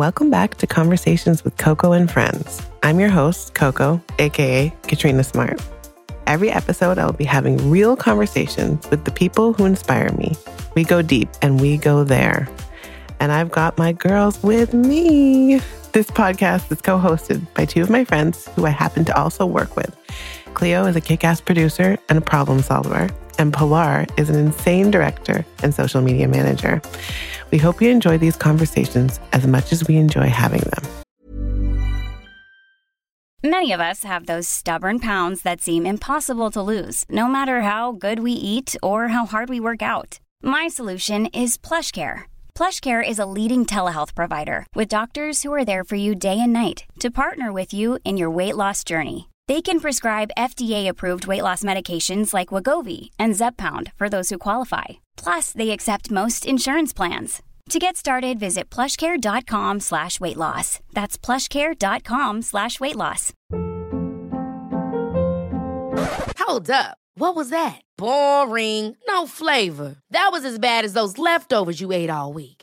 Welcome back to Conversations with Coco and Friends. I'm your host, Coco, aka Katrina Smart. Every episode, I will be having real conversations with the people who inspire me. We go deep and we go there. And I've got my girls with me. This podcast is co hosted by two of my friends who I happen to also work with. Cleo is a kick ass producer and a problem solver, and Pilar is an insane director and social media manager. We hope you enjoy these conversations as much as we enjoy having them. Many of us have those stubborn pounds that seem impossible to lose, no matter how good we eat or how hard we work out. My solution is PlushCare. PlushCare is a leading telehealth provider with doctors who are there for you day and night to partner with you in your weight loss journey. They can prescribe FDA-approved weight loss medications like Wegovy and Zepbound for those who qualify. Plus, they accept most insurance plans. To get started, visit plushcare.com slash weight loss. That's plushcare.com slash weight loss. Hold up. What was that? Boring. No flavor. That was as bad as those leftovers you ate all week.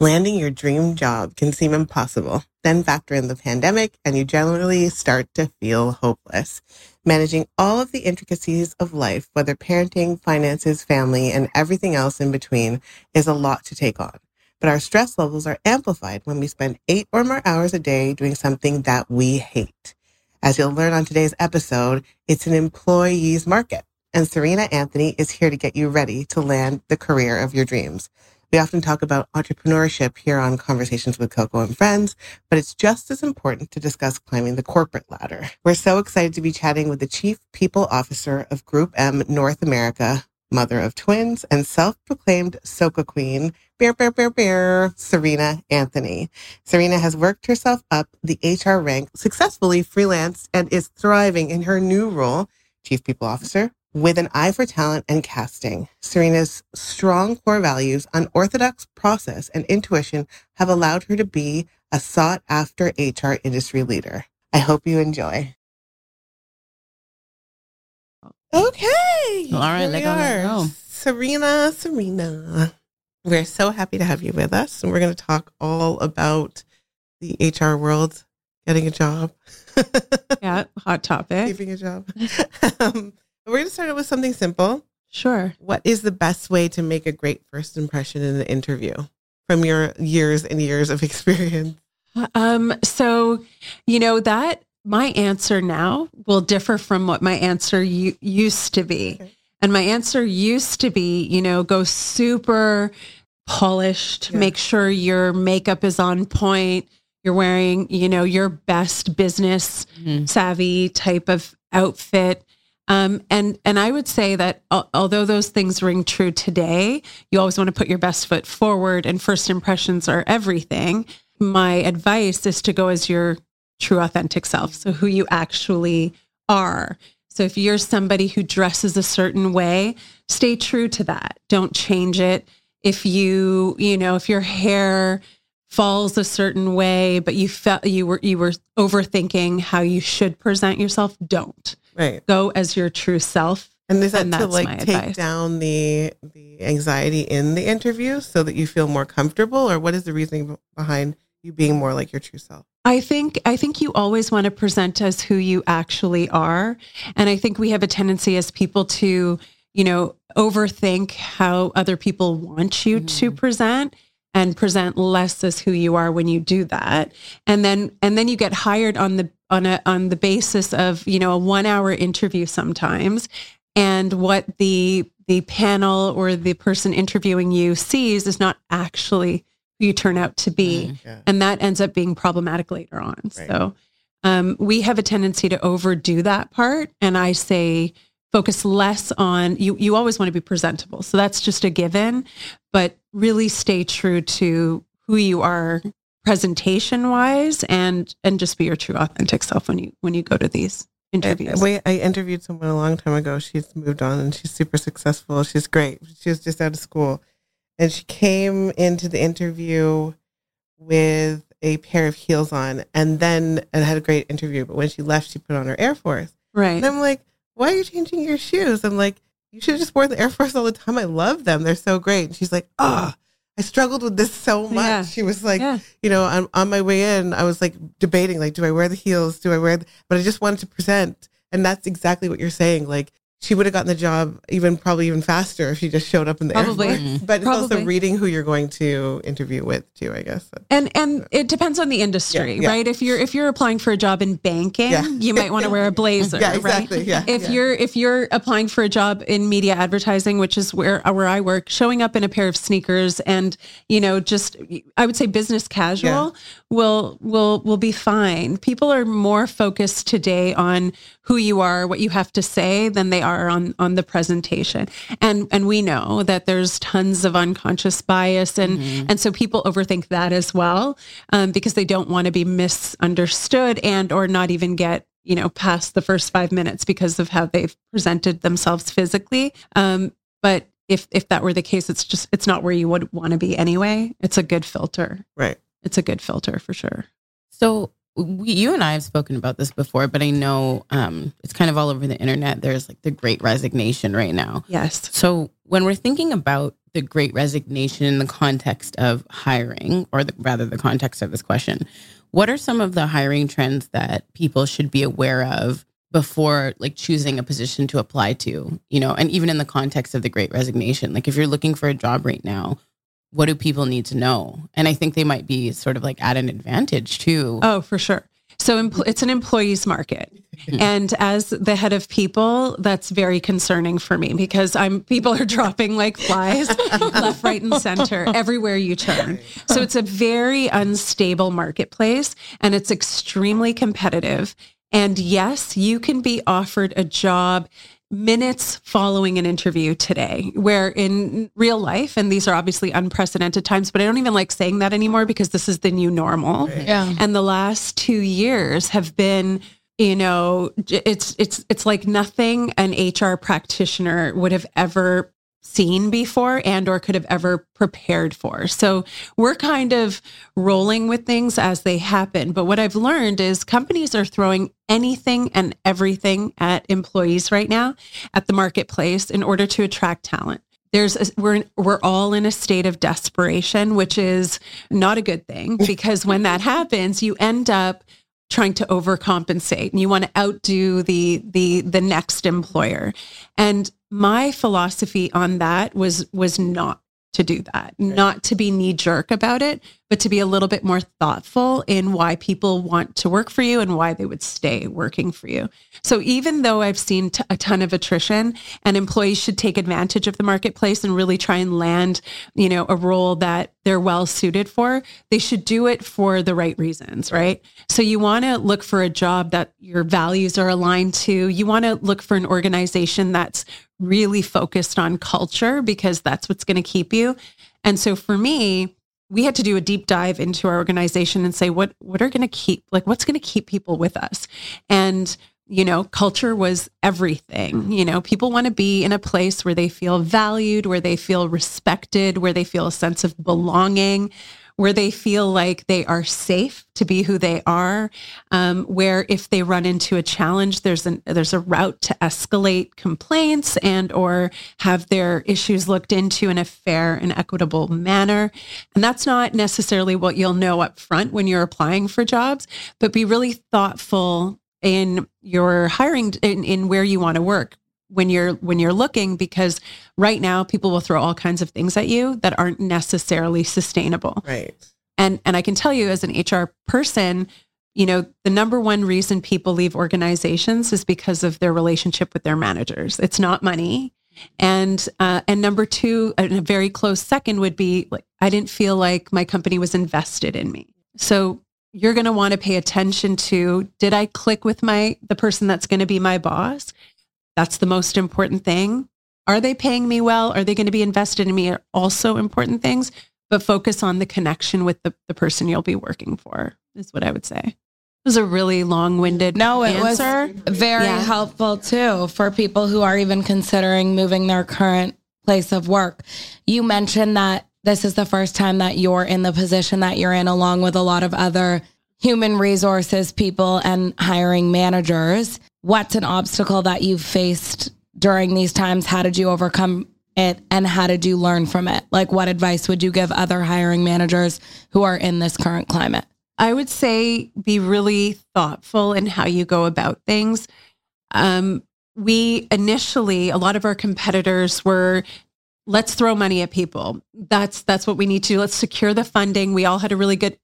Landing your dream job can seem impossible. Then factor in the pandemic, and you generally start to feel hopeless. Managing all of the intricacies of life, whether parenting, finances, family, and everything else in between, is a lot to take on. But our stress levels are amplified when we spend eight or more hours a day doing something that we hate. As you'll learn on today's episode, it's an employee's market. And Serena Anthony is here to get you ready to land the career of your dreams. We often talk about entrepreneurship here on Conversations with Coco and Friends, but it's just as important to discuss climbing the corporate ladder. We're so excited to be chatting with the Chief People Officer of GroupM North America, mother of twins, and self-proclaimed Soca Queen, bear, bear, bear, bear, Serena Anthony. Serena has worked herself up the HR rank, successfully freelanced, and is thriving in her new role, Chief People Officer, with an eye for talent and casting. Serena's strong core values, unorthodox process, and intuition have allowed her to be a sought after HR industry leader. I hope you enjoy. Okay. All right, let we go, go. Serena, Serena. We're so happy to have you with us. And we're going to talk all about the HR world, getting a job. Yeah, hot topic. Keeping a job. um, we're going to start out with something simple. Sure. What is the best way to make a great first impression in an interview from your years and years of experience? Um, so, you know, that my answer now will differ from what my answer u- used to be. Okay. And my answer used to be, you know, go super polished, Yeah. make sure your makeup is on point, you're wearing, you know, your best business savvy type of outfit. Um, and and I would say that al- although those things ring true today, you always want to put your best foot forward, and first impressions are everything. My advice is to go as your true, authentic self, so who you actually are. So if you're somebody who dresses a certain way, stay true to that. Don't change it. If you, you know, if your hair falls a certain way, but you felt you were you were overthinking how you should present yourself, don't Right. go as your true self. And is that And to like take advice. down the the anxiety in the interview so that you feel more comfortable or what is the reasoning behind you being more like your true self? I think I think you always want to present as who you actually are, and I think we have a tendency as people to, you know, overthink how other people want you to mm-hmm. present and present less as who you are when you do that. And then and then you get hired on the on a on the basis of, you know, a 1-hour interview sometimes and what the the panel or the person interviewing you sees is not actually who you turn out to be Yeah. and that ends up being problematic later on. Right. So um, we have a tendency to overdo that part, and I say focus less on you. You always want to be presentable, so that's just a given. But really stay true to who you are, presentation wise, and and just be your true authentic self when you when you go to these. interviews. I, I interviewed someone a long time ago. She's moved on and she's super successful. She's great. She was just out of school. And she came into the interview with a pair of heels on and then and had a great interview. But when she left, she put on her Air Force. right. And I'm like, why are you changing your shoes? I'm like, you should have just wear the Air Force all the time. I love them. They're so great. And she's like, oh, I struggled with this so much. Yeah. She was like, yeah. you know, on, on my way in, I was like debating, like, do I wear the heels? Do I wear, the, but I just wanted to present. And that's exactly what you're saying. Like, she would have gotten the job even probably even faster if she just showed up in the Probably. Air Force. Mm-hmm. But it's also reading who you're going to interview with too, I guess. And and it depends on the industry, Yeah, yeah. right? If you're if you're applying for a job in banking, Yeah. you might want to wear a blazer, Yeah, exactly. right? Yeah, If yeah. you're if you're applying for a job in media advertising, which is where where I work, showing up in a pair of sneakers and you know just I would say business casual Yeah. Will will will be fine. People are more focused today on who you are, what you have to say, than they are on on the presentation. And and we know that there's tons of unconscious bias, and and so people overthink that as well um, because they don't want to be misunderstood and or not even get you know past the first five minutes because of how they've presented themselves physically. Um, but if if that were the case, it's just it's not where you would want to be anyway. It's a good filter. Right. It's a good filter for sure. So we, you and I have spoken about this before, but I know um, it's kind of all over the internet. There's like the Great Resignation right now. Yes. So when we're thinking about the Great Resignation in the context of hiring, or the, rather the context of this question, what are some of the hiring trends that people should be aware of before like choosing a position to apply to? You know, and even in the context of the Great Resignation, like if you're looking for a job right now. What do people need to know? And I think they might be sort of like at an advantage too. Oh, for sure. So empl- it's an employees market. Mm-hmm. And as the head of people, that's very concerning for me because I'm people are dropping like flies left, right, and center everywhere you turn. So it's a very unstable marketplace and it's extremely competitive. And yes, you can be offered a job minutes following an interview today, where in real life, and these are obviously unprecedented times, but I don't even like saying that anymore because this is the new normal. Yeah. And the last two years have been, you know, it's it's it's like nothing an HR practitioner would have ever seen before and or could have ever prepared for. So we're kind of rolling with things as they happen. But what I've learned is companies are throwing anything and everything at employees right now at the marketplace in order to attract talent. There's a, we're we're all in a state of desperation, which is not a good thing because when that happens, you end up trying to overcompensate and you want to outdo the the the next employer. And my philosophy on that was was not to do that, not to be knee jerk about it, but to be a little bit more thoughtful in why people want to work for you and why they would stay working for you. So even though I've seen t- a ton of attrition and employees should take advantage of the marketplace and really try and land, you know, a role that they're well suited for, they should do it for the right reasons, right? So you want to look for a job that your values are aligned to. You want to look for an organization that's really focused on culture because that's what's going to keep you. And so for me, we had to do a deep dive into our organization and say what what are going to keep like what's going to keep people with us. And you know, culture was everything. Mm-hmm. You know, people want to be in a place where they feel valued, where they feel respected, where they feel a sense of belonging, where they feel like they are safe to be who they are. Um, where if they run into a challenge, there's an there's a route to escalate complaints and or have their issues looked into in a fair and equitable manner. And that's not necessarily what you'll know up front when you're applying for jobs, but be really thoughtful in your hiring in, in where you want to work when you're when you're looking because right now people will throw all kinds of things at you that aren't necessarily sustainable. Right. and and I can tell you as an HR person you know the number one reason people leave organizations is because of their relationship with their managers. It's not money. And uh, and number two and a very close second would be like I didn't feel like my company was invested in me. So you're going to want to pay attention to did I click with my the person that's going to be my boss that's the most important thing are they paying me well are they going to be invested in me are also important things but focus on the connection with the, the person you'll be working for is what i would say It was a really long-winded No, it answer. was very Yeah. helpful too for people who are even considering moving their current place of work. You mentioned that this is the first time that you're in the position that you're in, along with a lot of other human resources people and hiring managers. What's an obstacle that you've faced during these times? How did you overcome it and how did you learn from it? Like, what advice would you give other hiring managers who are in this current climate? I would say be really thoughtful in how you go about things. Um, we initially, a lot of our competitors were, let's throw money at people. That's that's what we need to. do. Let's secure the funding. We all had a really good.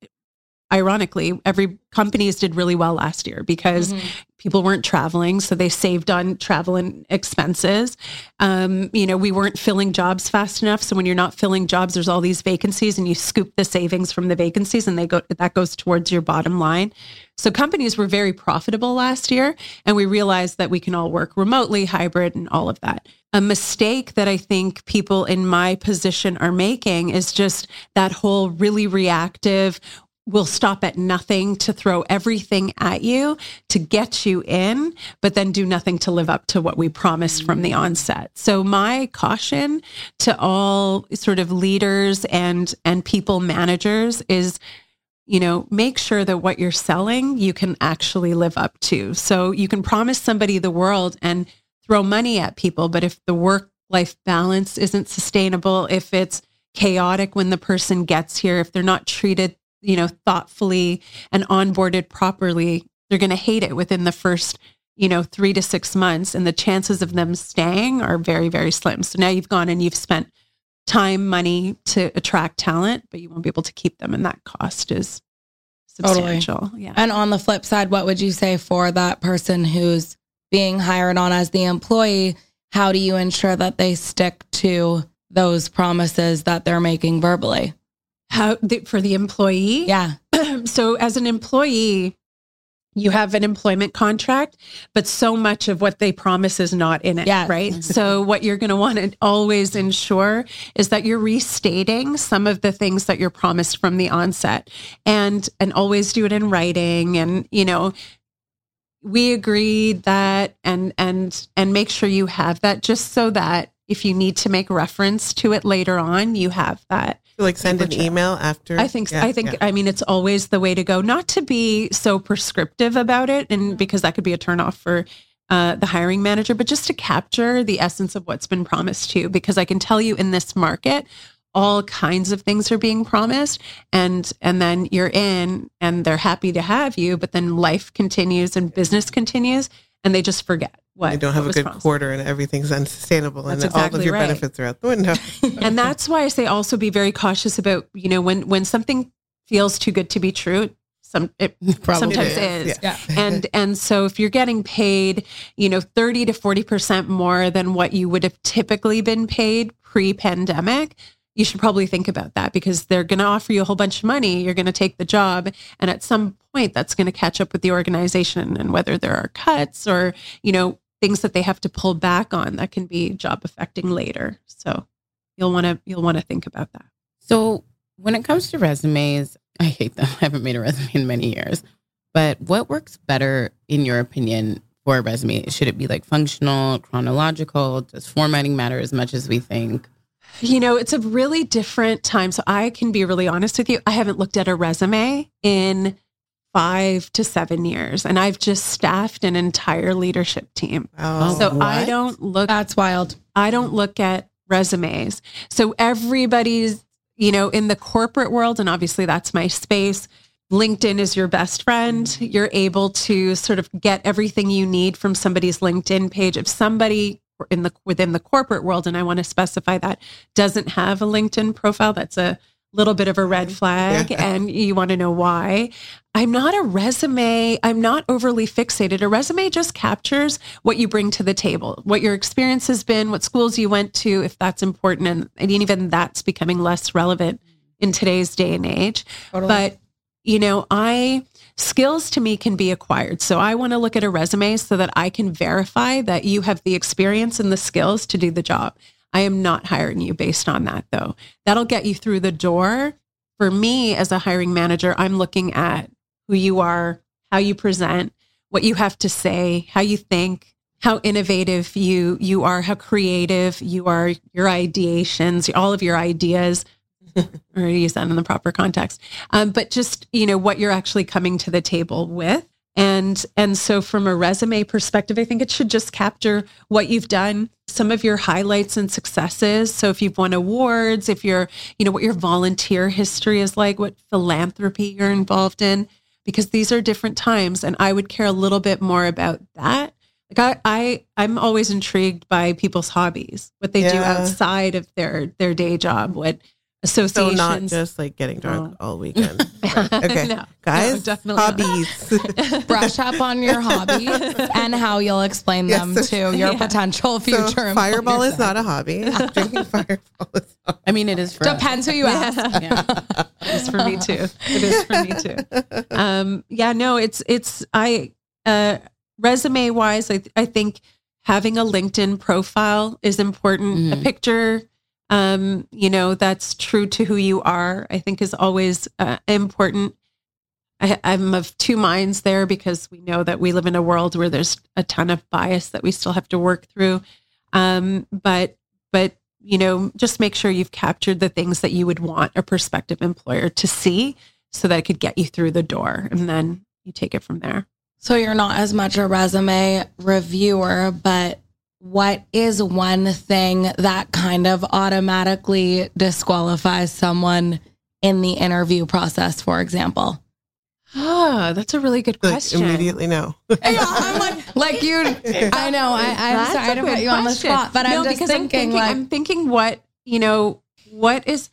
Ironically, every companies did really well last year because people weren't traveling, so they saved on travel and expenses. Um, you know, we weren't filling jobs fast enough. So when you're not filling jobs, there's all these vacancies, and you scoop the savings from the vacancies, and they go that goes towards your bottom line. So companies were very profitable last year, and we realized that we can all work remotely, hybrid, and all of that. A mistake that I think people in my position are making is just that whole really reactive will stop at nothing to throw everything at you to get you in, but then do nothing to live up to what we promised from the onset. So my caution to all sort of leaders and and people managers is you know, make sure that what you're selling you can actually live up to. So you can promise somebody the world and throw money at people, but if the work life balance isn't sustainable, if it's chaotic when the person gets here, if they're not treated you know, thoughtfully and onboarded properly, they're going to hate it within the first, you know, three to six months. And the chances of them staying are very, very slim. So now you've gone and you've spent time, money to attract talent, but you won't be able to keep them. And that cost is Totally. substantial. Yeah. And on the flip side, what would you say for that person who's being hired on as the employee? How do you ensure that they stick to those promises that they're making verbally? How the, for the employee? Yeah. so as an employee, you have an employment contract, but so much of what they promise is not in it, Yes. right? Mm-hmm. so what you're going to want to always ensure is that you're restating some of the things that you're promised from the onset and and always do it in writing and you know we agreed that and and and make sure you have that just so that if you need to make reference to it later on, you have that. Like send an email after. I think Yeah, I think yeah. I mean it's always the way to go. Not to be so prescriptive about it, and because that could be a turnoff for uh, the hiring manager, but just to capture the essence of what's been promised to you. Because I can tell you in this market, all kinds of things are being promised, and and then you're in, and they're happy to have you, but then life continues and business continues, and they just forget what They don't have what a good promised. quarter and everything's unsustainable and That's all of your right. benefits are out the window. and that's why I say also be very cautious about you know when when something feels too good to be true. Some it Probably sometimes is, is, yeah. and and so if you're getting paid, you know, thirty to forty percent more than what you would have typically been paid pre-pandemic. You should probably think about that because they're going to offer you a whole bunch of money. You're going to take the job, and at some point, that's going to catch up with the organization. And whether there are cuts or you know things that they have to pull back on, that can be job affecting later. So you'll want to you'll want to think about that. So when it comes to resumes, I hate them. I haven't made a resume in many years. But what works better, in your opinion, for a resume? Should it be like functional, chronological? Does formatting matter as much as we think? You know, it's a really different time. So I can be really honest with you. I haven't looked at a resume in five to seven years, and I've just staffed an entire leadership team. Oh, oh So I don't look That's wild. I don't look at resumes. So everybody's, you know, in the corporate world, and obviously that's my space. LinkedIn is your best friend. You're able to sort of get everything you need from somebody's LinkedIn page. If somebody in the within the corporate world, and I want to specify that doesn't have a LinkedIn profile, that's a little bit of a red flag, Yeah. and you want to know why. I'm not a resume. I'm not overly fixated. A resume just captures what you bring to the table, what your experience has been, what schools you went to, if that's important. And, and even that's becoming less relevant in today's day and age. But, you know, I, skills to me can be acquired. So I want to look at a resume so that I can verify that you have the experience and the skills to do the job. I am not hiring you based on that though. That'll get you through the door. For me as a hiring manager, I'm looking at who you are, how you present, what you have to say, how you think, how innovative you you are, how creative you are, your ideations, all of your ideas. or use that in the proper context. Um, but just you know what you're actually coming to the table with, and and so from a resume perspective, I think it should just capture what you've done, some of your highlights and successes. So if you've won awards, if you're you know what your volunteer history is like, what philanthropy you're involved in, because these are different times, and I would care a little bit more about that. Like I, I I'm always intrigued by people's hobbies, what they do outside of their their day job, what So associations. not just like getting drunk Oh. all weekend. Right. Okay, No, guys, no, definitely hobbies. Brush up on your hobbies and how you'll explain Yes, them so- to your Yeah. potential future. so fireball is not a hobby. Drinking fireball is not. I mean, it is for us. Depends who you ask. Yeah. It's for me too. It is for me too. Um, yeah, no, it's it's I uh, resume wise, I I think having a LinkedIn profile is important. A Mhm. picture, um, you know, that's true to who you are. I think is always uh, important. I, I'm of two minds there because we know that we live in a world where there's a ton of bias that we still have to work through. Um, but but you know, just make sure you've captured the things that you would want a prospective employer to see so that it could get you through the door and then you take it from there. So you're not as much a resume reviewer, but what is one thing that kind of automatically disqualifies someone in the interview process, for example? Ah, that's a really good Like, question. immediately no. yeah, I'm like, like you. I know. I, I'm That's sorry to put you on the spot, but No, I'm just because thinking, like, I'm thinking what, you know, what is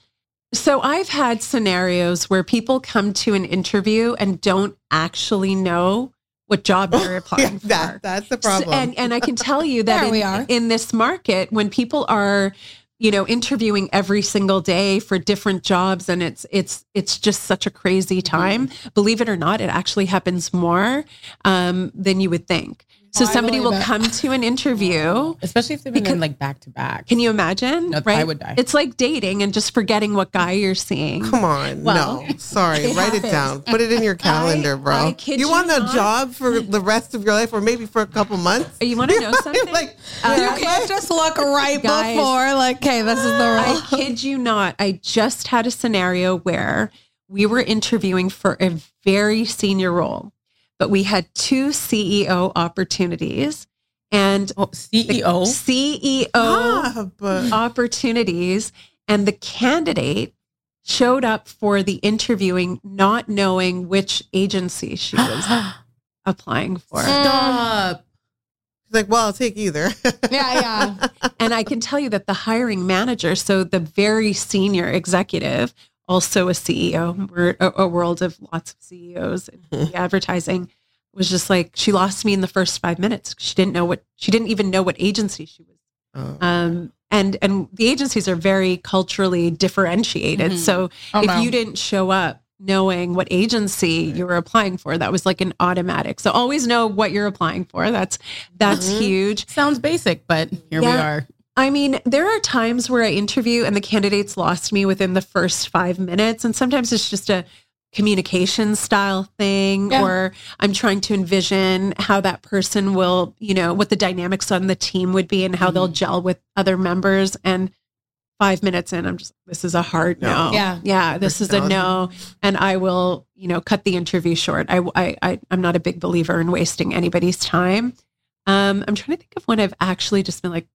so I've had scenarios where people come to an interview and don't actually know what job you're applying Yeah, for. that, that's the So- problem. and and I can tell you that in, we are. in this market, when people are, you know, interviewing every single day for different jobs, and it's it's it's just such a crazy Mm-hmm. time. Believe it or not, it actually happens more um, than you would think. So somebody will believe come to an interview. Especially if they've been Because- in like back to back. Can you imagine? No, I would die. It's like dating and just forgetting what guy you're seeing. Come on, Well, no. Sorry, it write it down. Put it in your calendar, bro. I kid you you want a job for the rest of your life, or maybe for a couple months. You want to know something? like, Uh, you can't just look right Guys, before, like, okay, this is the right. I kid you not. I just had a scenario where we were interviewing for a very senior role, but we had two CEO opportunities and Oh, CEO. CEO ah, but opportunities. And the candidate showed up for the interviewing not knowing which agency she was applying for. Stop. He's like, well, I'll take either. yeah, yeah. And I can tell you that the hiring manager, so the very senior executive, also a CEO, we're a, a world of lots of CEOs in Mm-hmm. advertising, was just like, she lost me in the first five minutes. She didn't know what, she didn't even know what agency she was. Oh. Um, and, and the agencies are very culturally differentiated. Mhm. So Oh, if you didn't show up knowing what agency you were applying for, that was like an automatic. So always know what you're applying for. That's, that's Mhm. huge. Sounds basic, but here we are. I mean, there are times where I interview and the candidates lost me within the first five minutes. And sometimes it's just a communication style thing, Yeah. or I'm trying to envision how that person will, you know, what the dynamics on the team would be and how they'll gel with other members. And five minutes in, I'm just, this is a hard no. No. Yeah. Yeah. This is a no. And I will, you know, cut the interview short. I, I, I, I'm not a big believer in wasting anybody's time. Um, I'm trying to think of when I've actually just been like,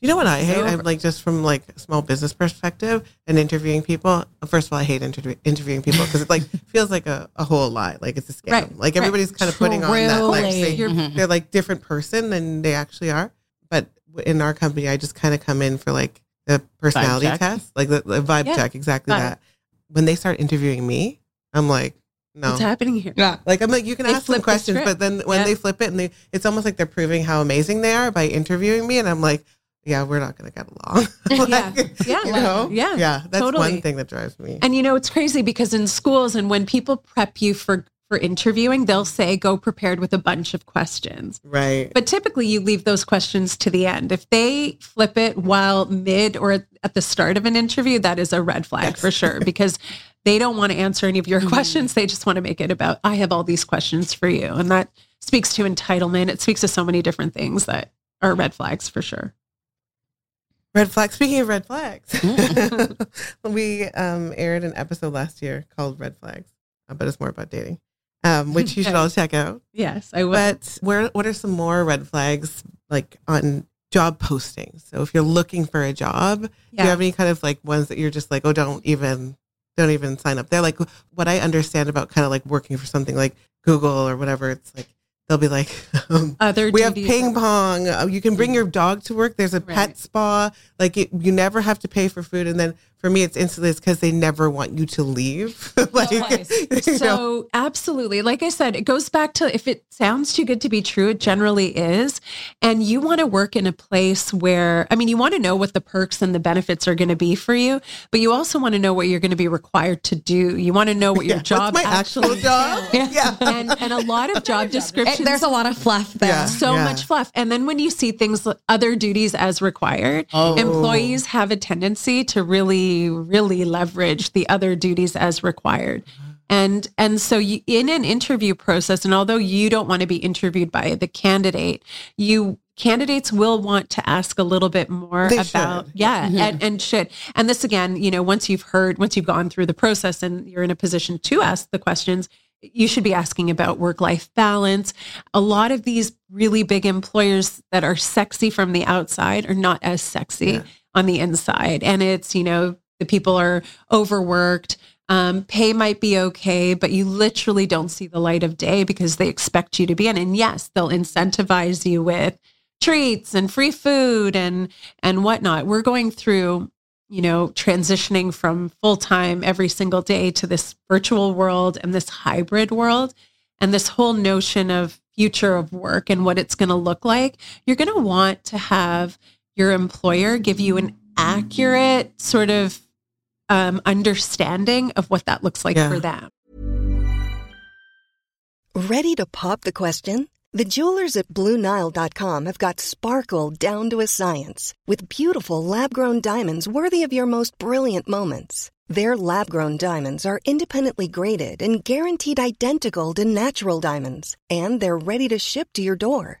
You know what I hate? I'm like just from like a small business perspective and interviewing people. First of all, I hate interview- interviewing people because it like feels like a, a whole lie, like it's a scam. Right, Like right. everybody's kind of putting on that like Truly. they, You're- they're like different person than they actually are. But in our company, I just kind of come in for like the personality test, like the, the vibe Yeah. check, exactly Got it. that. When they start interviewing me, I'm like, no. what's happening here? Yeah. Like I'm like you can They ask them flip the questions, but then when Yeah. they flip it and they, it's almost like they're proving how amazing they are by interviewing me, and I'm like, yeah, we're not gonna get along. Yeah. Yeah. you know, Yeah. yeah. That's Totally. one thing that drives me. And you know, it's crazy because in schools and when people prep you for for interviewing, they'll say go prepared with a bunch of questions. right. But typically you leave those questions to the end. If they flip it while mid or at- the start of an interview, that is a red flag Yes. for sure because they don't want to answer any of your Mhm. questions. They just want to make it about, I have all these questions for you. And that speaks to entitlement. It speaks to so many different things that are red flags for sure. Red flags. Speaking of red flags, we um, aired an episode last year called Red Flags, uh, but it's more about dating, um, which you should all check out. Yes, I will. But where what are some more red flags like on job postings? So if you're looking for a job, do you have any kind of like ones that you're just like, oh, don't even don't even sign up there? Like what I understand about kind of like working for something like Google or whatever, it's like they'll be like, Other we have ping pong. Uh, You can bring your dog to work. There's a pet spa. Like it, you never have to pay for food. And then for me, it's instantly because they never want you to leave. like, Nice. you know, So absolutely. Like I said, it goes back to if it sounds too good to be true, it generally is. And you want to work in a place where, I mean, you want to know what the perks and the benefits are going to be for you, but you also want to know what you're going to be required to do. You want to know what your yeah, job what's my actual actually job? Yeah. yeah. and and a lot of job descriptions It- there's a lot of fluff there. Yeah. so Yeah. much fluff. And then when you see things, other duties as required, Oh. employees have a tendency to really, really leverage the other duties as required. And and so you, in an interview process, and although you don't want to be interviewed by the candidate, you candidates will want to ask a little bit more They about should. yeah Mhm. and, and should and this again you know once you've heard once you've gone through the process and you're in a position to ask the questions you should be asking about work life balance a lot of these really big employers that are sexy from the outside are not as sexy Yeah. On the inside. And it's you know the people are overworked. Um, pay might be okay but you literally don't see the light of day because they expect you to be in. And yes they'll incentivize you with treats and free food and and whatnot. We're going through you know transitioning from full-time every single day to this virtual world and this hybrid world. And this whole notion of future of work and what it's going to look like you're going to want to have your employer give you an accurate sort of um, understanding of what that looks like Yeah. for them Ready to pop the question? The jewelers at BlueNile.com have got sparkle down to a science with beautiful lab grown diamonds worthy of your most brilliant moments. Their lab grown diamonds are independently graded and guaranteed identical to natural diamonds, and they're ready to ship to your door.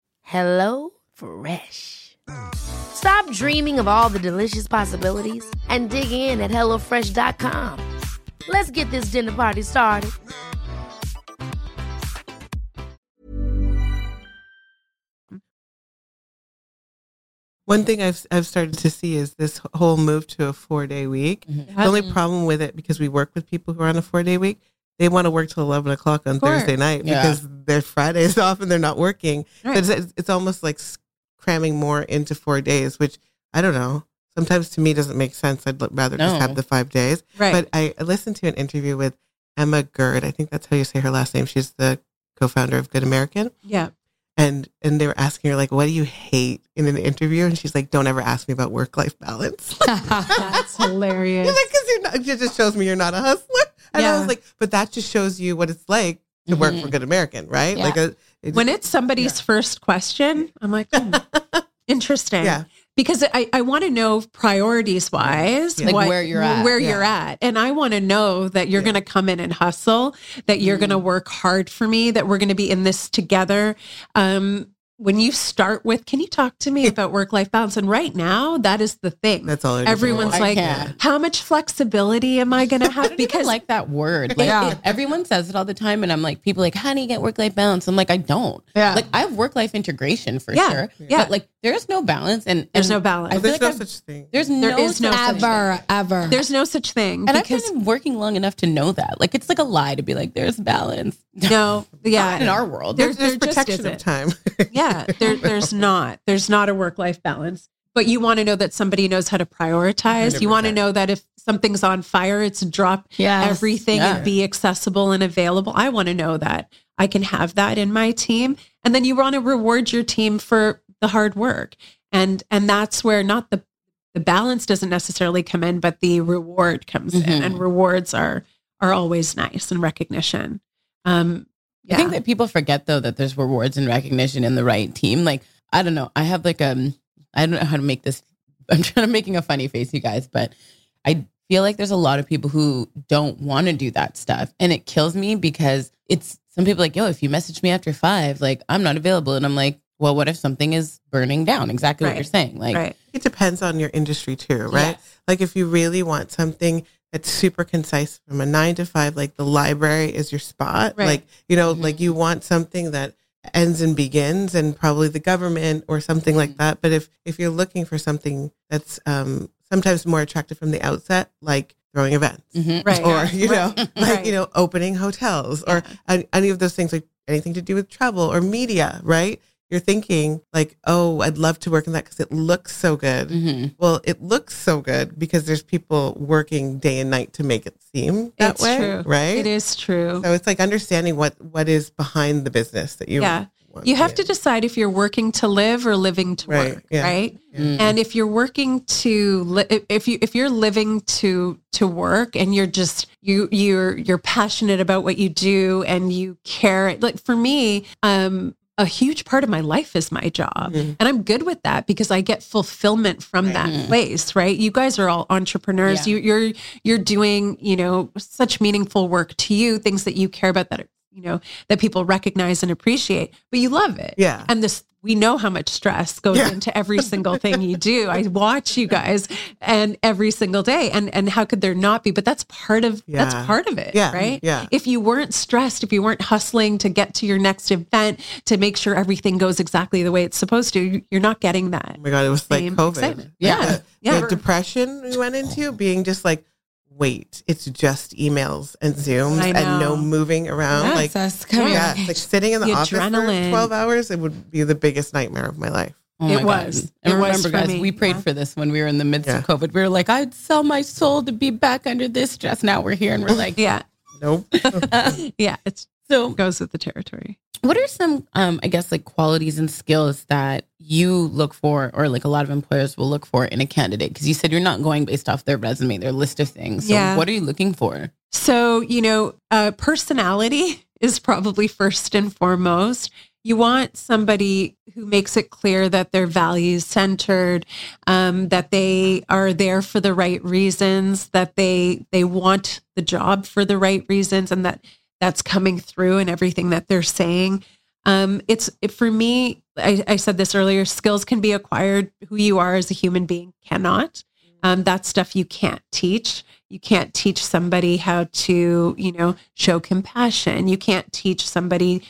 Hello Fresh. Stop dreaming of all the delicious possibilities and dig in at HelloFresh.com. Let's get this dinner party started. One thing I've I've started to see is this whole move to a four day week. Mhm. The only problem with it, because we work with people who are on a four day week, they want to work till eleven o'clock on. Thursday night Yeah. because their Friday's off and they're not working. Right. So it's, it's almost like cramming more into four days, which I don't know. Sometimes to me doesn't make sense. I'd l- rather just have the five days. right But I I listened to an interview with Emma Gerd. I think that's how you say her last name. She's the co-founder of Good American. yeah And and they were asking her like, "What do you hate in an interview?" And she's like, "Don't ever ask me about work life balance." that's hilarious like, because you're not, it just shows me you're not a hustler. And I was like, but that just shows you what it's like to work Mhm. for Good American, right? Yeah. Like, a, it when it's somebody's first question, I'm like, hmm, interesting. yeah, Because I, I want to know priorities wise, Yeah. Like where you're at. where Yeah. you're at. And I want to know that you're Yeah. going to come in and hustle, that you're going to work hard for me, that we're going to be in this together. Um, when you start with, can you talk to me about work life balance? And right now, that is the thing. that's all. Everyone's like, can't. how much flexibility am I going to have? don't like that word. Like Yeah. everyone says it all the time, and I'm like, people are like, how do you get work life balance? I'm like, I don't. Yeah. Like I have work life integration for Yeah. sure. Yeah. But like there's no balance, and There's no balance. I Well, feel there's like no I've- such thing. There's no is no such such thing. ever, ever. There's no such thing. And because I've been working long enough to know that. Like it's like a lie to be like, there's balance. No, yeah. Not in our world. There- There's, there's there just protection of time. yeah there, there's not there's not a work-life balance but you want to know that somebody knows how to prioritize. You want to know that if something's on fire, it's drop Yes. everything Yeah. and be accessible and available. I want to know that I can have that in my team. And then you want to reward your team for the hard work. And and that's where not the the balance doesn't necessarily come in, but the reward comes in. Mhm. And rewards are are always nice and recognition. Um I think that people forget though that there's rewards and recognition in the right team. Like I don't know, I have like um I don't know how to make this. I'm trying to making a funny face, you guys, but I feel like there's a lot of people who don't want to do that stuff, and it kills me because it's some people like, yo, if you message me after five, like I'm not available, and I'm like, well, what if something is burning down? Exactly what you're saying, like. right. It depends on your industry too, right? Yes. Like if you really want something that's super concise from a nine to five, like the library is your spot. Right. Like, you know, Mhm. like you want something that ends and begins and probably the government or something like Mhm. that. But if if you're looking for something that's um sometimes more attractive from the outset, like throwing events. Mhm. Right. Or, you know, Right. like, you know, opening hotels or an- any of those things, like anything to do with travel or media, right? You're thinking like, oh, I'd love to work in that because it looks so good. Mhm. Well, it looks so good because there's people working day and night to make it seem that It's way, true. right? It is true. So it's like understanding what what is behind the business that you. Yeah. want You have to decide if you're working to live or living to Right, work, yeah. right? Mm. And if you're working to li- if you if you're living to to work and you're just you you're you're passionate about what you do and you care like for me um a huge part of my life is my job Mhm. and I'm good with that because I get fulfillment from Right. that place, right? You guys are all entrepreneurs. Yeah. You you're you're doing, you know, such meaningful work to you, things that you care about that are, you know, that people recognize and appreciate, but you love it. Yeah. And this, we know how much stress goes Yeah. into every single thing you do. I watch you guys and every single day. And and how could there not be? But that's part of Yeah. that's part of it. Yeah, Right. yeah. If you weren't stressed, if you weren't hustling to get to your next event to make sure everything goes exactly the way it's supposed to, you're not getting that. Oh my god, it was like COVID. excitement. Yeah. Yeah. The depression we went into being just like, wait, it's just emails and Zooms and no moving around. Yes, like that's Yeah. yeah, like sitting in the, The office adrenaline. for 12 hours, it would be the biggest nightmare of my life. Oh It my God. was. And It remember, for guys, me. we prayed Yeah. for this when we were in the midst Yeah. of COVID. We were like, I'd sell my soul to be back under this stress. Now we're here and we're like, Yeah. Nope. Yeah. It's, so goes with the territory. what are some, um, I guess, like qualities and skills that you look for, or like a lot of employers will look for in a candidate? Because you said you're not going based off their resume, their list of things. So Yeah. what are you looking for? So, you know, uh, personality is probably first and foremost. You want somebody who makes it clear that they're values centered, um, that they are there for the right reasons, that they they want the job for the right reasons, and that that's coming through in everything that they're saying. Um, it's it, for me. I, I said this earlier. Skills can be acquired. Who you are as a human being cannot. Um, that's stuff you can't teach. You can't teach somebody how to, you know, show compassion. You can't teach somebody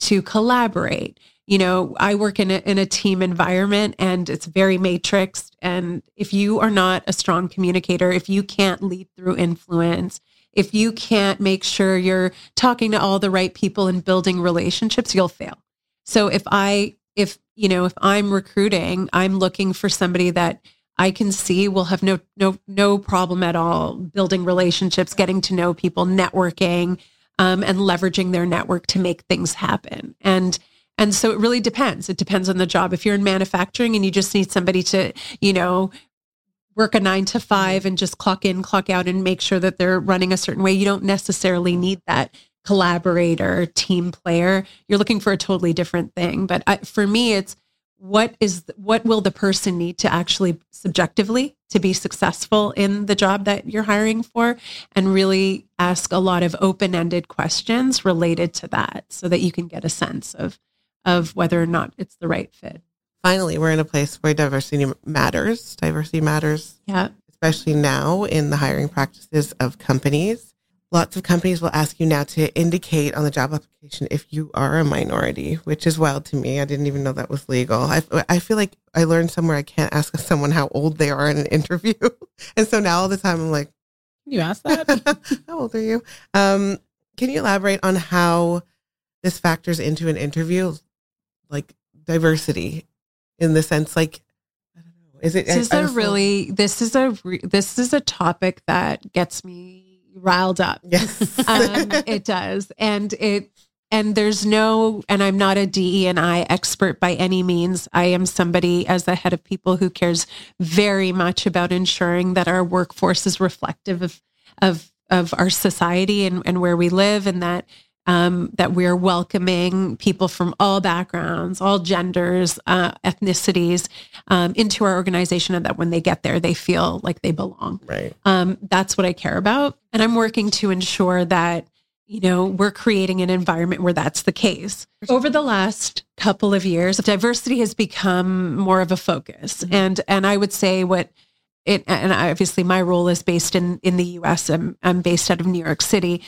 to collaborate. You know, I work in a, in a team environment and it's very matrixed. And if you are not a strong communicator, if you can't lead through influence, if you can't make sure you're talking to all the right people and building relationships, you'll fail. So if I, if, you know, if I'm recruiting, I'm looking for somebody that I can see will have no no no problem at all building relationships, getting to know people, networking, um, and leveraging their network to make things happen. And and so it really depends. It depends on the job. If you're in manufacturing and you just need somebody to, you know, work a nine to mm-hmm. five and just clock in, clock out, and make sure that they're running a certain way, you don't necessarily need that collaborator, team player. You're looking for a totally different thing. But I, for me, it's what is what will the person need to actually subjectively to be successful in the job that you're hiring for and really ask a lot of open-ended questions related to that so that you can get a sense of of whether or not it's the right fit Finally, we're in a place where diversity matters. Diversity matters, yeah especially now in the hiring practices of companies. Lots of companies will ask you now to indicate on the job application if you are a minority, which is wild to me. I didn't even know that was legal. I, I feel like I learned somewhere I can't ask someone how old they are in an interview. and so now all the time I'm like, Can you ask that? how old are you? Um, can you elaborate on how this factors into an interview, like diversity, in the sense like I don't know, Is it? This is I- I a really this is a re- this is a topic that gets me riled up. Yes. um, it does, and it and there's no and I'm not a DE and I expert by any means. I am somebody as the head of people who cares very much about ensuring that our workforce is reflective of of of our society and, and where we live, and that um, that we're welcoming people from all backgrounds, all genders, uh, ethnicities um, into our organization, and that when they get there, they feel like they belong. right. Um, that's what I care about. And I'm working to ensure that, you know, we're creating an environment where that's the case. Over the last couple of years, diversity has become more of a focus. And and I would say what it and obviously my role is based in in the US. I'm I'm based out of New York City.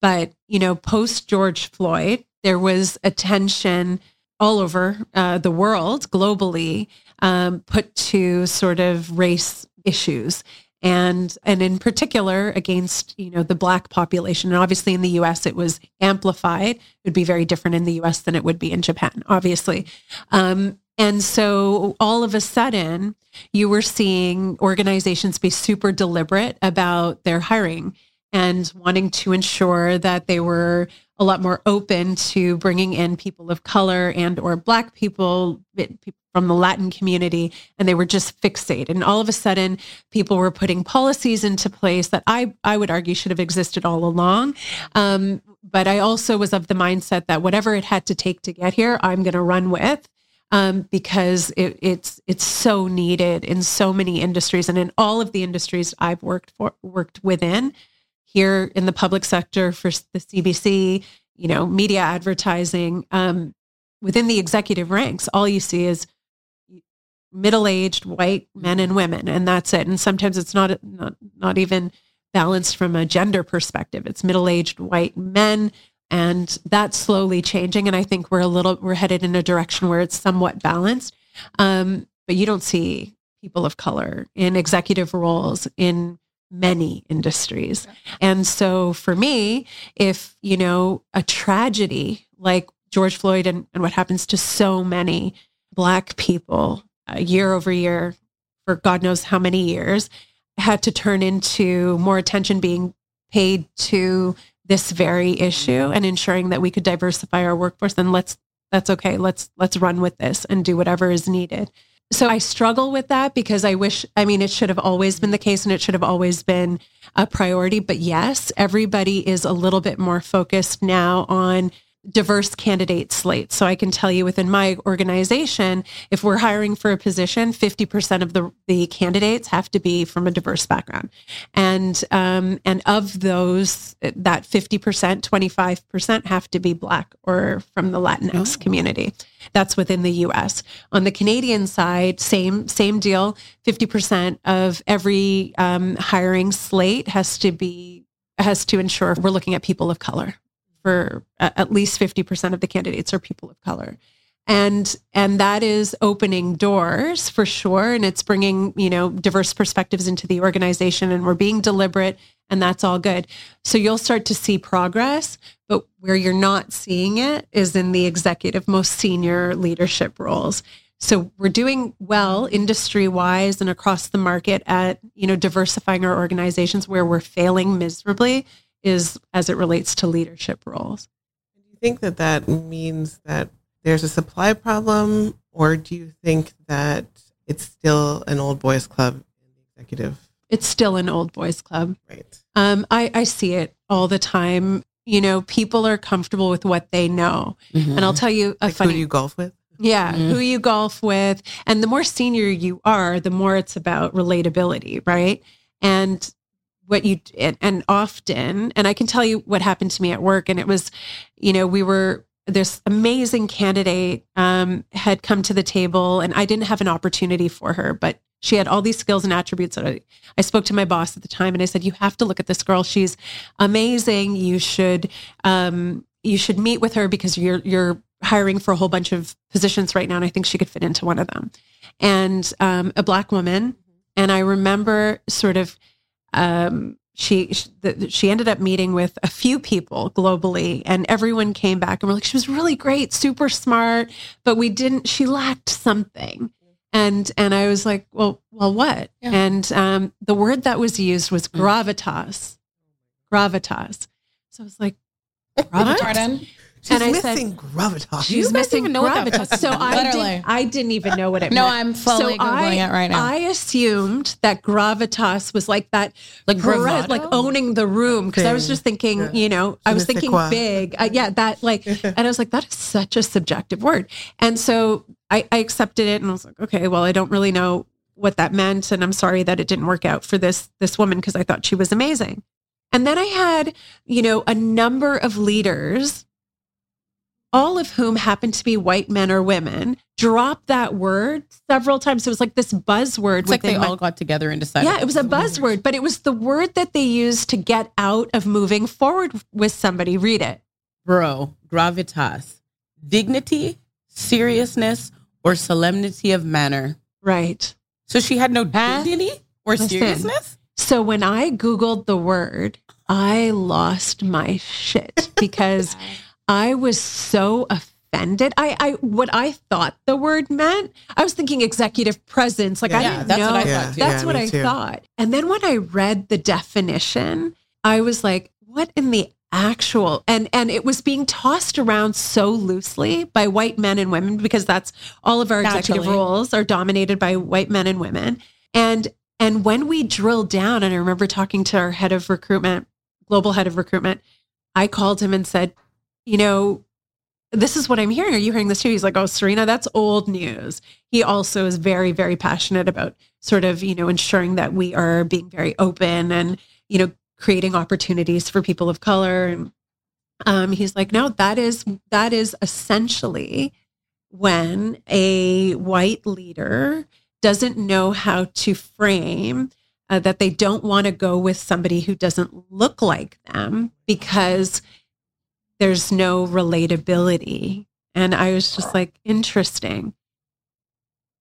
But, you know, post George Floyd, there was attention all over uh, the world globally um, put to sort of race issues. And and in particular against you know the black population. And obviously in the US it was amplified. It would be very different in the US than it would be in Japan obviously. Um, and so all of a sudden you were seeing organizations be super deliberate about their hiring and wanting to ensure that they were a lot more open to bringing in people of color and or black people from the latin community and they were just fixated. And all of a sudden people were putting policies into place that i i would argue should have existed all along. Um, but i also was of the mindset that whatever it had to take to get here i'm going to run with um, because it, it's it's so needed in so many industries and in all of the industries I've worked for worked within here in the public sector for the CBC, you know, media advertising, um, within the executive ranks, all you see is middle-aged white men and women, and that's it. And sometimes it's not not not even balanced from a gender perspective. It's middle-aged white men, and that's slowly changing. And I think we're a little we're headed in a direction where it's somewhat balanced. Um, but you don't see people of color in executive roles in many industries. And so for me, if, you know, a tragedy like George Floyd and, and what happens to so many Black people uh, year over year for God knows how many years had to turn into more attention being paid to this very issue and ensuring that we could diversify our workforce, then let's that's okay. Let's let's run with this and do whatever is needed. So I struggle with that because I wish, I mean, it should have always been the case and it should have always been a priority. But yes, everybody is a little bit more focused now on diverse candidate slate. So I can tell you within my organization, if we're hiring for a position, 50% of the, the candidates have to be from a diverse background. And, um, and of those, that 50%, 25% have to be Black or from the Latinx community. That's within the US. On the Canadian side, same, same deal. 50% of every um, hiring slate has to be, has to ensure we're looking at people of color for at least 50% of the candidates are people of color. And and that is opening doors for sure. And it's bringing you know diverse perspectives into the organization and we're being deliberate and that's all good. So you'll start to see progress but where you're not seeing it is in the executive most senior leadership roles. So we're doing well industry wise and across the market at you know diversifying our organizations where we're failing miserably is as it relates to leadership roles. Do you think that that means that there's a supply problem, or do you think that it's still an old boys club in the executive? It's still an old boys club. Right. Um, I, I see it all the time. You know, people are comfortable with what they know. And I'll tell you a Like funny who you golf with? Yeah, who you golf with. And the more senior you are, the more it's about relatability, right? And what you and, and often, and I can tell you what happened to me at work, and it was, you know, we were this amazing candidate um, had come to the table, and I didn't have an opportunity for her, but she had all these skills and attributes that I, I spoke to my boss at the time, and I said, "You have to look at this girl. She's amazing. You should, um, you should meet with her because you're you're hiring for a whole bunch of positions right now, and I think she could fit into one of them." And um, a black woman, and I remember sort of um, she she, she ended up meeting with a few people globally, and everyone came back and were like, she was really great, super smart, but we didn't. She lacked something, And and I was like, well, well, what? Yeah. And um, the word that was used was Mm. gravitas, gravitas. So I was like, gravitas. Pardon? She's And I said- missing gravitas. She's guys missing even know what that gravitas. fucking So I Literally. didn't, I didn't even know what it No, meant. No, I'm fully So I- it right now. I assumed that gravitas was like that, Like pre- bravado? like owning the room. Because I was just thinking, Yeah. you know, I was Je ne sais thinking quoi. big. Uh, yeah, that like, and I was like, that is such a subjective word. And so I, I accepted it, and I was like, okay, well, I don't really know what that meant, and I'm sorry that it didn't work out for this this woman because I thought she was amazing. And then I had, you know, a number of leaders all of whom happened to be white men or women, drop that word several times. It was like this buzzword. It's like they my- all got together and decided. yeah, it was a buzzword, but it was the word that they used to get out of moving forward with somebody. Read it. Bro, gravitas, dignity, seriousness, or solemnity of manner. Right. So she had no dignity or Listen. seriousness? So when I Googled the word, I lost my shit because I was so offended. I, I what I thought the word meant. I was thinking executive presence. Like I didn't that's know. what I Yeah, thought. That's yeah, what I too. thought. And then when I read the definition, I was like, what in the actual and and it was being tossed around so loosely by white men and women because that's all of our executive Naturally. roles are dominated by white men and women. And and when we drill down, and I remember talking to our head of recruitment, global head of recruitment, I called him and said, you know, this is what I'm hearing. Are you hearing this too? He's like, oh, Serena, that's old news. He also is very, very passionate about sort of, you know, ensuring that we are being very open and, you know, creating opportunities for people of color. And um, he's like, no, that is that is essentially when a white leader doesn't know how to frame uh, that they don't want to go with somebody who doesn't look like them because there's no relatability. And I was just like, interesting,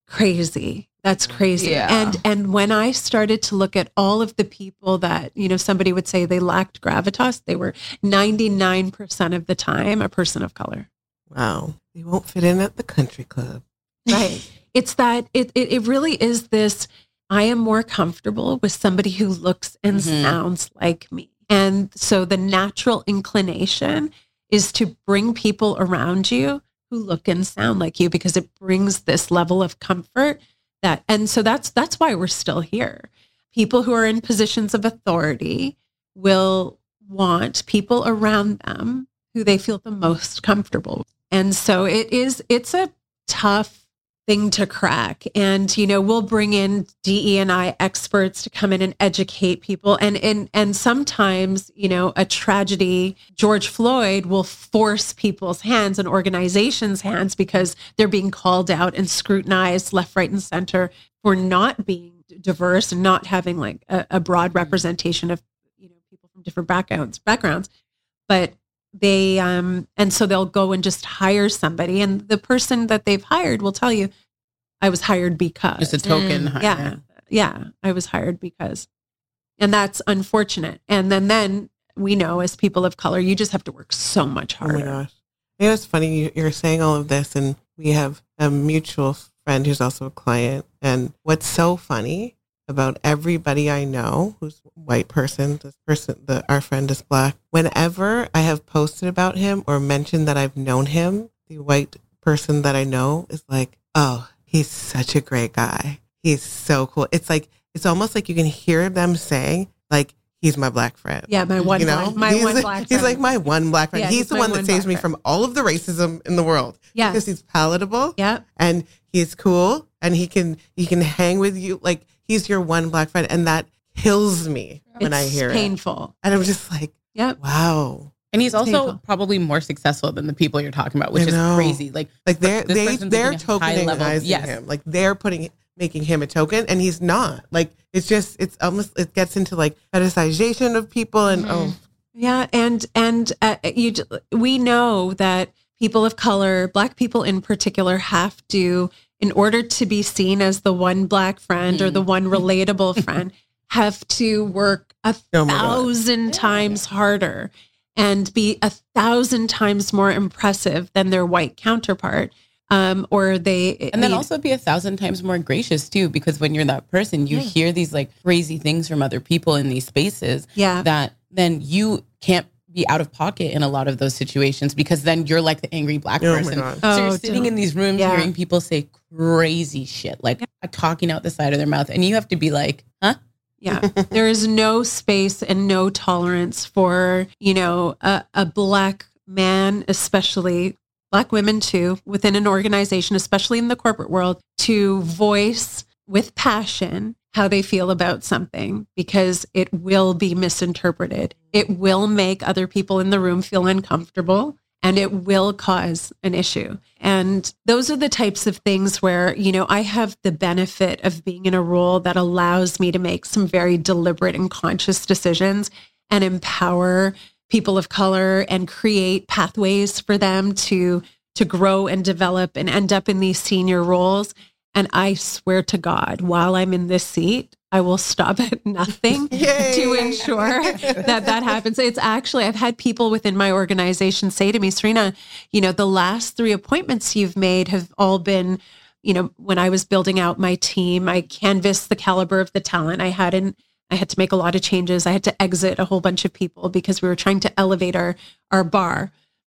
crazy. That's crazy. Yeah. And and when I started to look at all of the people that, you know, somebody would say they lacked gravitas, they were 99% of the time a person of color. Wow. You won't fit in at the country club. Right. it's that it, it it really is this I am more comfortable with somebody who looks and Mhm. sounds like me. And so the natural inclination is to bring people around you who look and sound like you because it brings this level of comfort that and so that's that's why we're still here. People who are in positions of authority will want people around them who they feel the most comfortable. And so it is it's a tough thing to crack. And you know we'll bring in DE and I experts to come in and educate people. And and and sometimes you know a tragedy George Floyd will force people's hands and organizations hands because they're being called out and scrutinized left right and center for not being diverse and not having like a, a broad mm-hmm. representation of you know people from different backgrounds backgrounds. But they um and so they'll go and just hire somebody and the person that they've hired will tell you i was hired because it's a token. Mm, hire. yeah yeah i was hired because and that's unfortunate and then then we know as people of color you just have to work so much Oh my harder gosh. You know, it's funny. you- You're saying all of this, and we have a mutual friend who's also a client. And what's so funny about everybody I know who's white person, this person, the, our friend is black, whenever I have posted about him or mentioned that I've known him, the white person that I know is like, oh, he's such a great guy. He's so cool. It's like, it's almost like you can hear them saying, like, he's my black friend yeah my one you know, black, my he's, one black he's friend. like my one black friend. Yeah, he's, he's the one that one saves me friend. from all of the racism in the world yeah because he's palatable yeah and he's cool and he can he can hang with you like he's your one black friend and that kills me when I It's hear it. painful And I'm just like, yep wow. And he's also Painful. probably more successful than the people you're talking about, which is crazy. Like Like they're they person's they're taking a high level- tokenizing yes. him. Like they're putting making him a token and he's not. Like it's just it's almost it gets into like fetishization of people and oh Yeah, and and uh, you we know that people of color, black people in particular have to in order to be seen as the one black friend or the one relatable friend have to work a Oh my God. thousand times harder and be a thousand times more impressive than their white counterpart Um, or they And then I also be a thousand times more gracious too, because when you're that person, you hear these like crazy things from other people in these spaces yeah, that then you can't be out of pocket in a lot of those situations because then you're like the angry black Oh person. God. So you're Oh, sitting don't. in these rooms Yeah. hearing people say crazy shit, like talking out the side of their mouth, and you have to be like, huh? Yeah. there is no space and no tolerance for, you know, a, a black man, especially black women too, within an organization, especially in the corporate world, to voice with passion how they feel about something because it will be misinterpreted. It will make other people in the room feel uncomfortable and it will cause an issue. And those are the types of things where, you know, I have the benefit of being in a role that allows me to make some very deliberate and conscious decisions and empower people of color and create pathways for them to to grow and develop and end up in these senior roles. And I swear to God, while I'm in this seat, I will stop at nothing Yay. to ensure that that happens. It's actually, I've had people within my organization say to me, Serena, you know, the last three appointments you've made have all been, you know, when I was building out my team, I canvassed the caliber of the talent I had and I had to make a lot of changes. I had to exit a whole bunch of people because we were trying to elevate our our bar.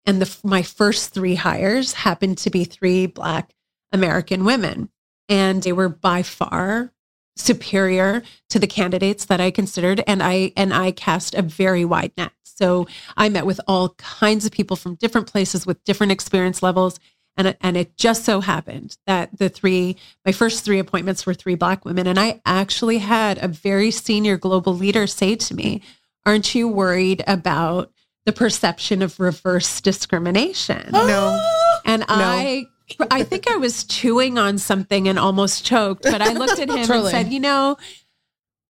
And the my first three hires happened to be three black American women. And they were by far superior to the candidates that I considered and I and I cast a very wide net. So I met with all kinds of people from different places with different experience levels and it- and it just so happened that the three my first three appointments were three black women and I actually had a very senior global leader say to me, "Aren't you worried about the perception of reverse discrimination?" No. And I I think I was chewing on something and almost choked, but I looked at him and said, "You know,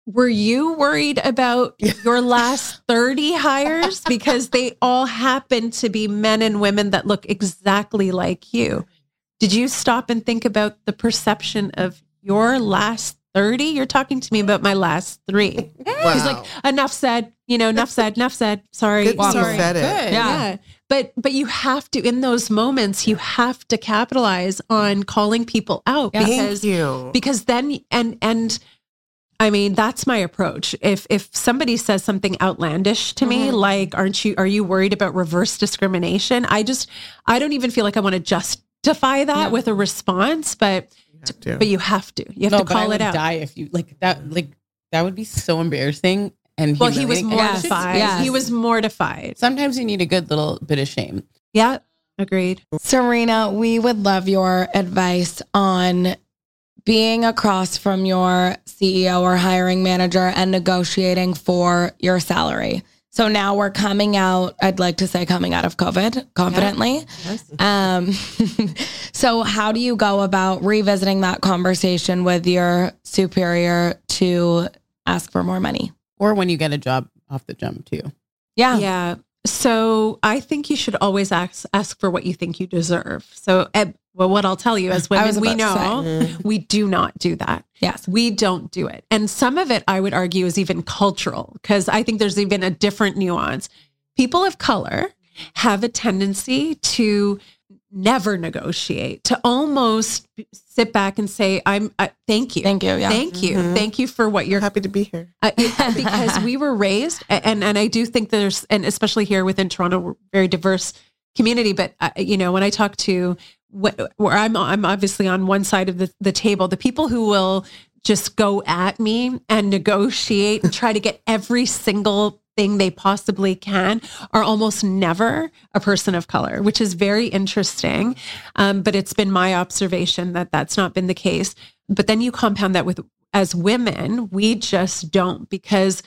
were you worried about your last 30 hires because they all happen to be men and women that look exactly like you? Did you stop and think about the perception of your last 30? You're talking to me about my last 3." Wow. He's like, "Enough said, you know, enough said, enough said. Sorry, Good thing you sorry." said it. Good. yeah. But but you have to in those moments you have to capitalize on calling people out Thank because you. because then and and I mean that's my approach. If if somebody says something outlandish to me mm-hmm. like aren't you are you worried about reverse discrimination? I just I don't even feel like I want to justify that with a response, but have to. but you have to. You have no, to but I call would it out. die if you like that. Like that would be so embarrassing. And Well, he was humiliating. And it's mortified. just- He was mortified. Sometimes you need a good little bit of shame. Yeah, agreed. Serena, we would love your advice on being across from your CEO or hiring manager and negotiating for your salary. So now we're coming out, I'd like to say coming out of COVID confidently. Um, so how do you go about revisiting that conversation with your superior to ask for more money? Or when you get a job off the jump too. Yeah. Yeah. So I think you should always ask ask for what you think you deserve. So, well, what I'll tell you as I women, we know we do not do that. Yes. We don't do it. And some of it, I would argue, is even cultural because I think there's even a different nuance. People of color have a tendency to never negotiate, to almost sit back and say, "I'm uh, thank you, Thank you. Yeah. thank you, Mhm. thank you for what you're happy to be here. uh, it- because we were raised, and and I do think there's, and especially here within Toronto, we're very diverse community. But uh, you know, when I talk to wh- where I'm, I'm obviously on one side of the, the table. The people who will just go at me and negotiate and try to get every single thing they possibly can are almost never a person of color, which is very interesting. Um, but it's been my observation that that's not been the case. But then you compound that with as women, we just don't because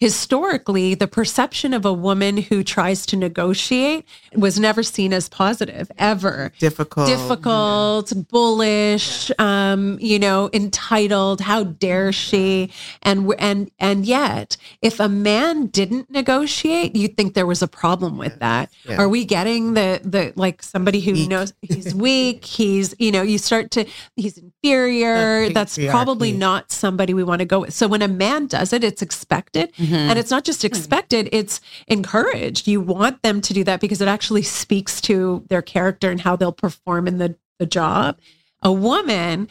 historically the perception of a woman who tries to negotiate was never seen as positive ever Difficult. difficult, bullish, um, you know, entitled. How dare she? And and and yet, if a man didn't negotiate, you'd think there was a problem with that. Yeah. Are we getting the the like somebody who Weak. knows he's weak? He's you know, you start to he's inferior. The That's probably not somebody we want to go with. So when a man does it, it's expected. And it's not just expected, it's encouraged. You want them to do that because it actually speaks to their character and how they'll perform in the the job. A woman,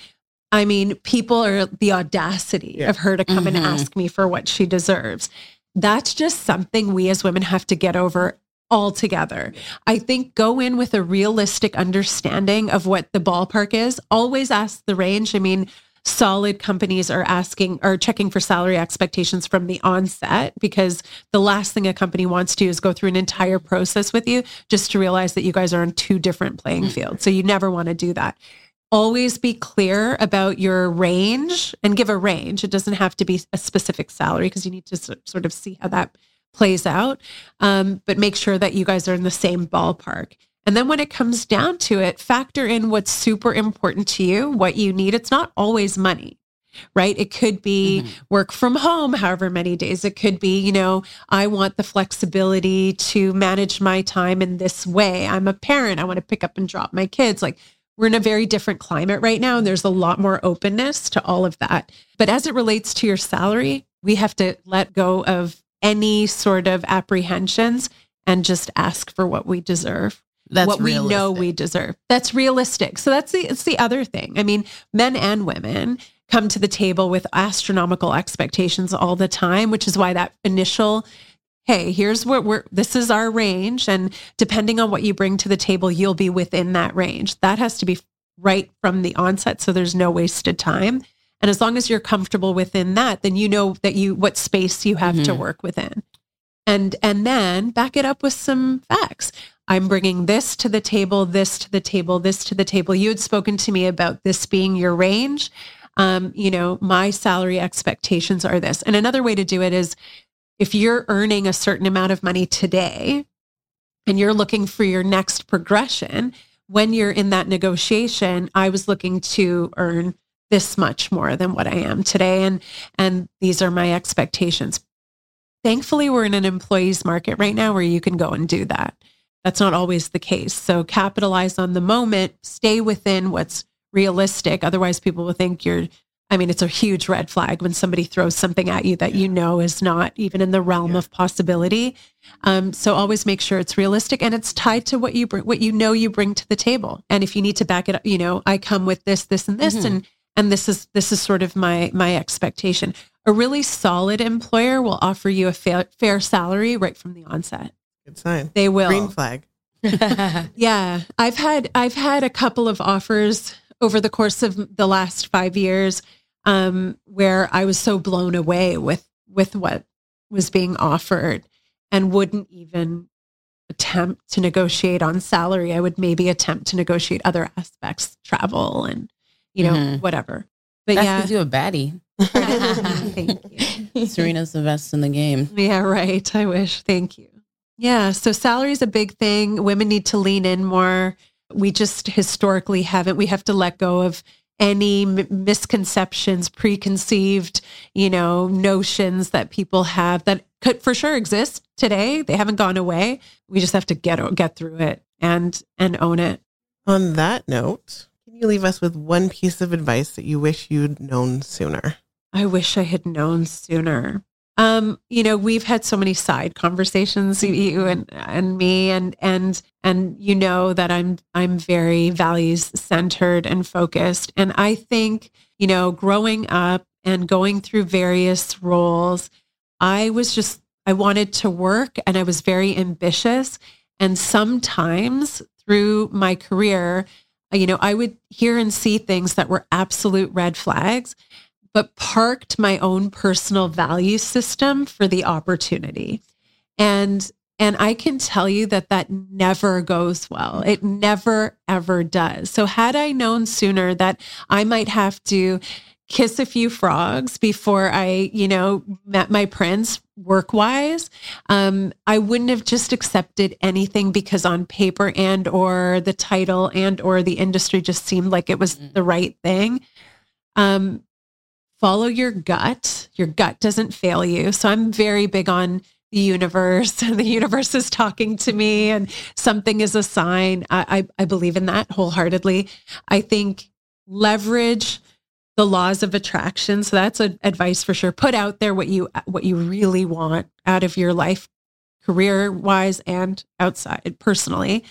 I mean, people are the audacity Yeah. of her to come and Mhm. ask me for what she deserves. That's just something we as women have to get over altogether. I think go in with a realistic understanding of what the ballpark is. Always ask the range. I mean, solid companies are asking or checking for salary expectations from the onset because the last thing a company wants to do is go through an entire process with you just to realize that you guys are on two different playing fields. So you never want to do that. Always be clear about your range and give a range. It doesn't have to be a specific salary because you need to sort of see how that plays out. Um, but make sure that you guys are in the same ballpark. And then when it comes down to it, factor in what's super important to you, what you need. It's not always money, right? It could be mm-hmm. work from home, however many days. It could be, you know, I want the flexibility to manage my time in this way. I'm a parent. I want to pick up and drop my kids. Like, we're in a very different climate right now, and there's a lot more openness to all of that. But as it relates to your salary, we have to let go of any sort of apprehensions and just ask for what we deserve That's what we know we deserve. That's realistic. So that's the it's the other thing. I mean, men and women come to the table with astronomical expectations all the time, which is why that initial hey, here's what we're this is our range and depending on what you bring to the table, you'll be within that range. That has to be right from the onset so there's no wasted time. And as long as you're comfortable within that, then you know that you what space you have to Mhm. work within. And and then back it up with some facts. I'm bringing this to the table, this to the table, this to the table. You had spoken to me about this being your range. Um, you know, my salary expectations are this. And another way to do it is if you're earning a certain amount of money today and you're looking for your next progression, when you're in that negotiation, I was looking to earn this much more than what I am today. And and these are my expectations. Thankfully, we're in an employees market right now where you can go and do that. That's not always the case. So capitalize on the moment, stay within what's realistic. Otherwise, people will think you're, I mean, it's a huge red flag when somebody throws something at you that you know is not even in the realm of possibility. Um, so always make sure it's realistic and it's tied to what you bring, what you know you bring to the table. And if you need to back it up, you know, I come with this, this, and this, Mhm. and and this is this is sort of my my expectation. A really solid employer will offer you a fair, fair salary right from the onset. Good sign. They will. Green flag. Yeah, I've had I've had a couple of offers over the course of the last five years um, where I was so blown away with with what was being offered and wouldn't even attempt to negotiate on salary. I would maybe attempt to negotiate other aspects, travel and you know Mhm. whatever. But That's yeah, you're a baddie. thank you. Serena's the best in the game. Yeah, right. I wish. Thank you. Yeah. So salary is a big thing. Women need to lean in more. We just historically haven't. We have to let go of any m- misconceptions, preconceived, you know, notions that people have that could for sure exist today. They haven't gone away. We just have to get get through it and and own it. On that note, can you leave us with one piece of advice that you wish you'd known sooner? I wish I had known sooner. Um, you know, we've had so many side conversations, you- and and me, and and and you know that I'm I'm very values centered and focused, and I think you know, growing up and going through various roles, I was just I wanted to work, and I was very ambitious, and sometimes through my career, you know, I would hear and see things that were absolute red flags but parked my own personal value system for the opportunity. And and I can tell you that that never goes well. It never ever does. So had I known sooner that I might have to kiss a few frogs before I, you know, met my prince work wise, um, I wouldn't have just accepted anything because on paper and or the title and or the industry just seemed like it was the right thing. Um, follow your gut. Your gut doesn't fail you. So I'm very big on the universe. And the universe is talking to me and something is a sign. I, I, I believe in that wholeheartedly. I think leverage the laws of attraction. So that's a, advice for sure. Put out there what you what you really want out of your life. career wise and outside personally.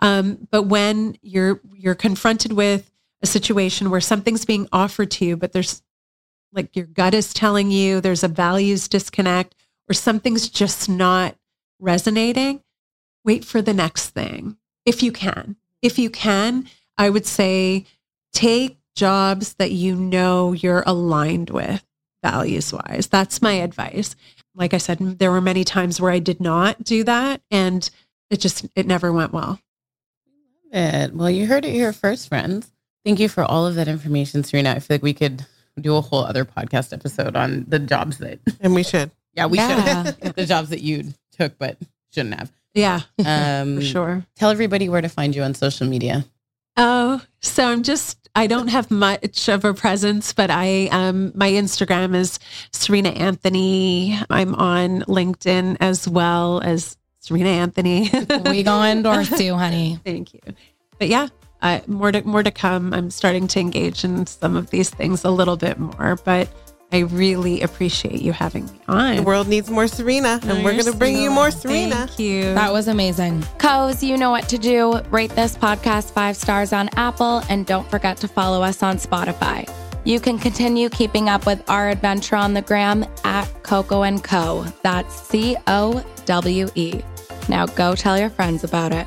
Um, but when you're you're confronted with a situation where something's being offered to you, but there's like your gut is telling you there's a values disconnect or something's just not resonating, wait for the next thing if you can. If you can, I would say take jobs that you know you're aligned with values wise. That's my advice. Like I said, there were many times where I did not do that and it just it never went well. It. Well, you heard it here first, friends. Thank you for all of that information, Serena. I feel like we could do a whole other podcast episode on the jobs that And we should. yeah, we Yeah. should the jobs that you took but shouldn't have. Yeah, Um for sure. Tell everybody where to find you on social media. Oh, so I'm just I don't have much of a presence, but I um my Instagram is Serena Anthony. I'm on LinkedIn as well as Serena Anthony. we gonna endorse you, honey. Thank you. But yeah, uh, more to more to come. I'm starting to engage in some of these things a little bit more, but I really appreciate you having me on. The world needs more Serena, and we're going to bring you more Serena. Thank you. That was amazing. Co's, you know what to do. Rate this podcast five stars on Apple and don't forget to follow us on Spotify. You can continue keeping up with our adventure on the gram at Coco and Co. That's C O W E. Now go tell your friends about it.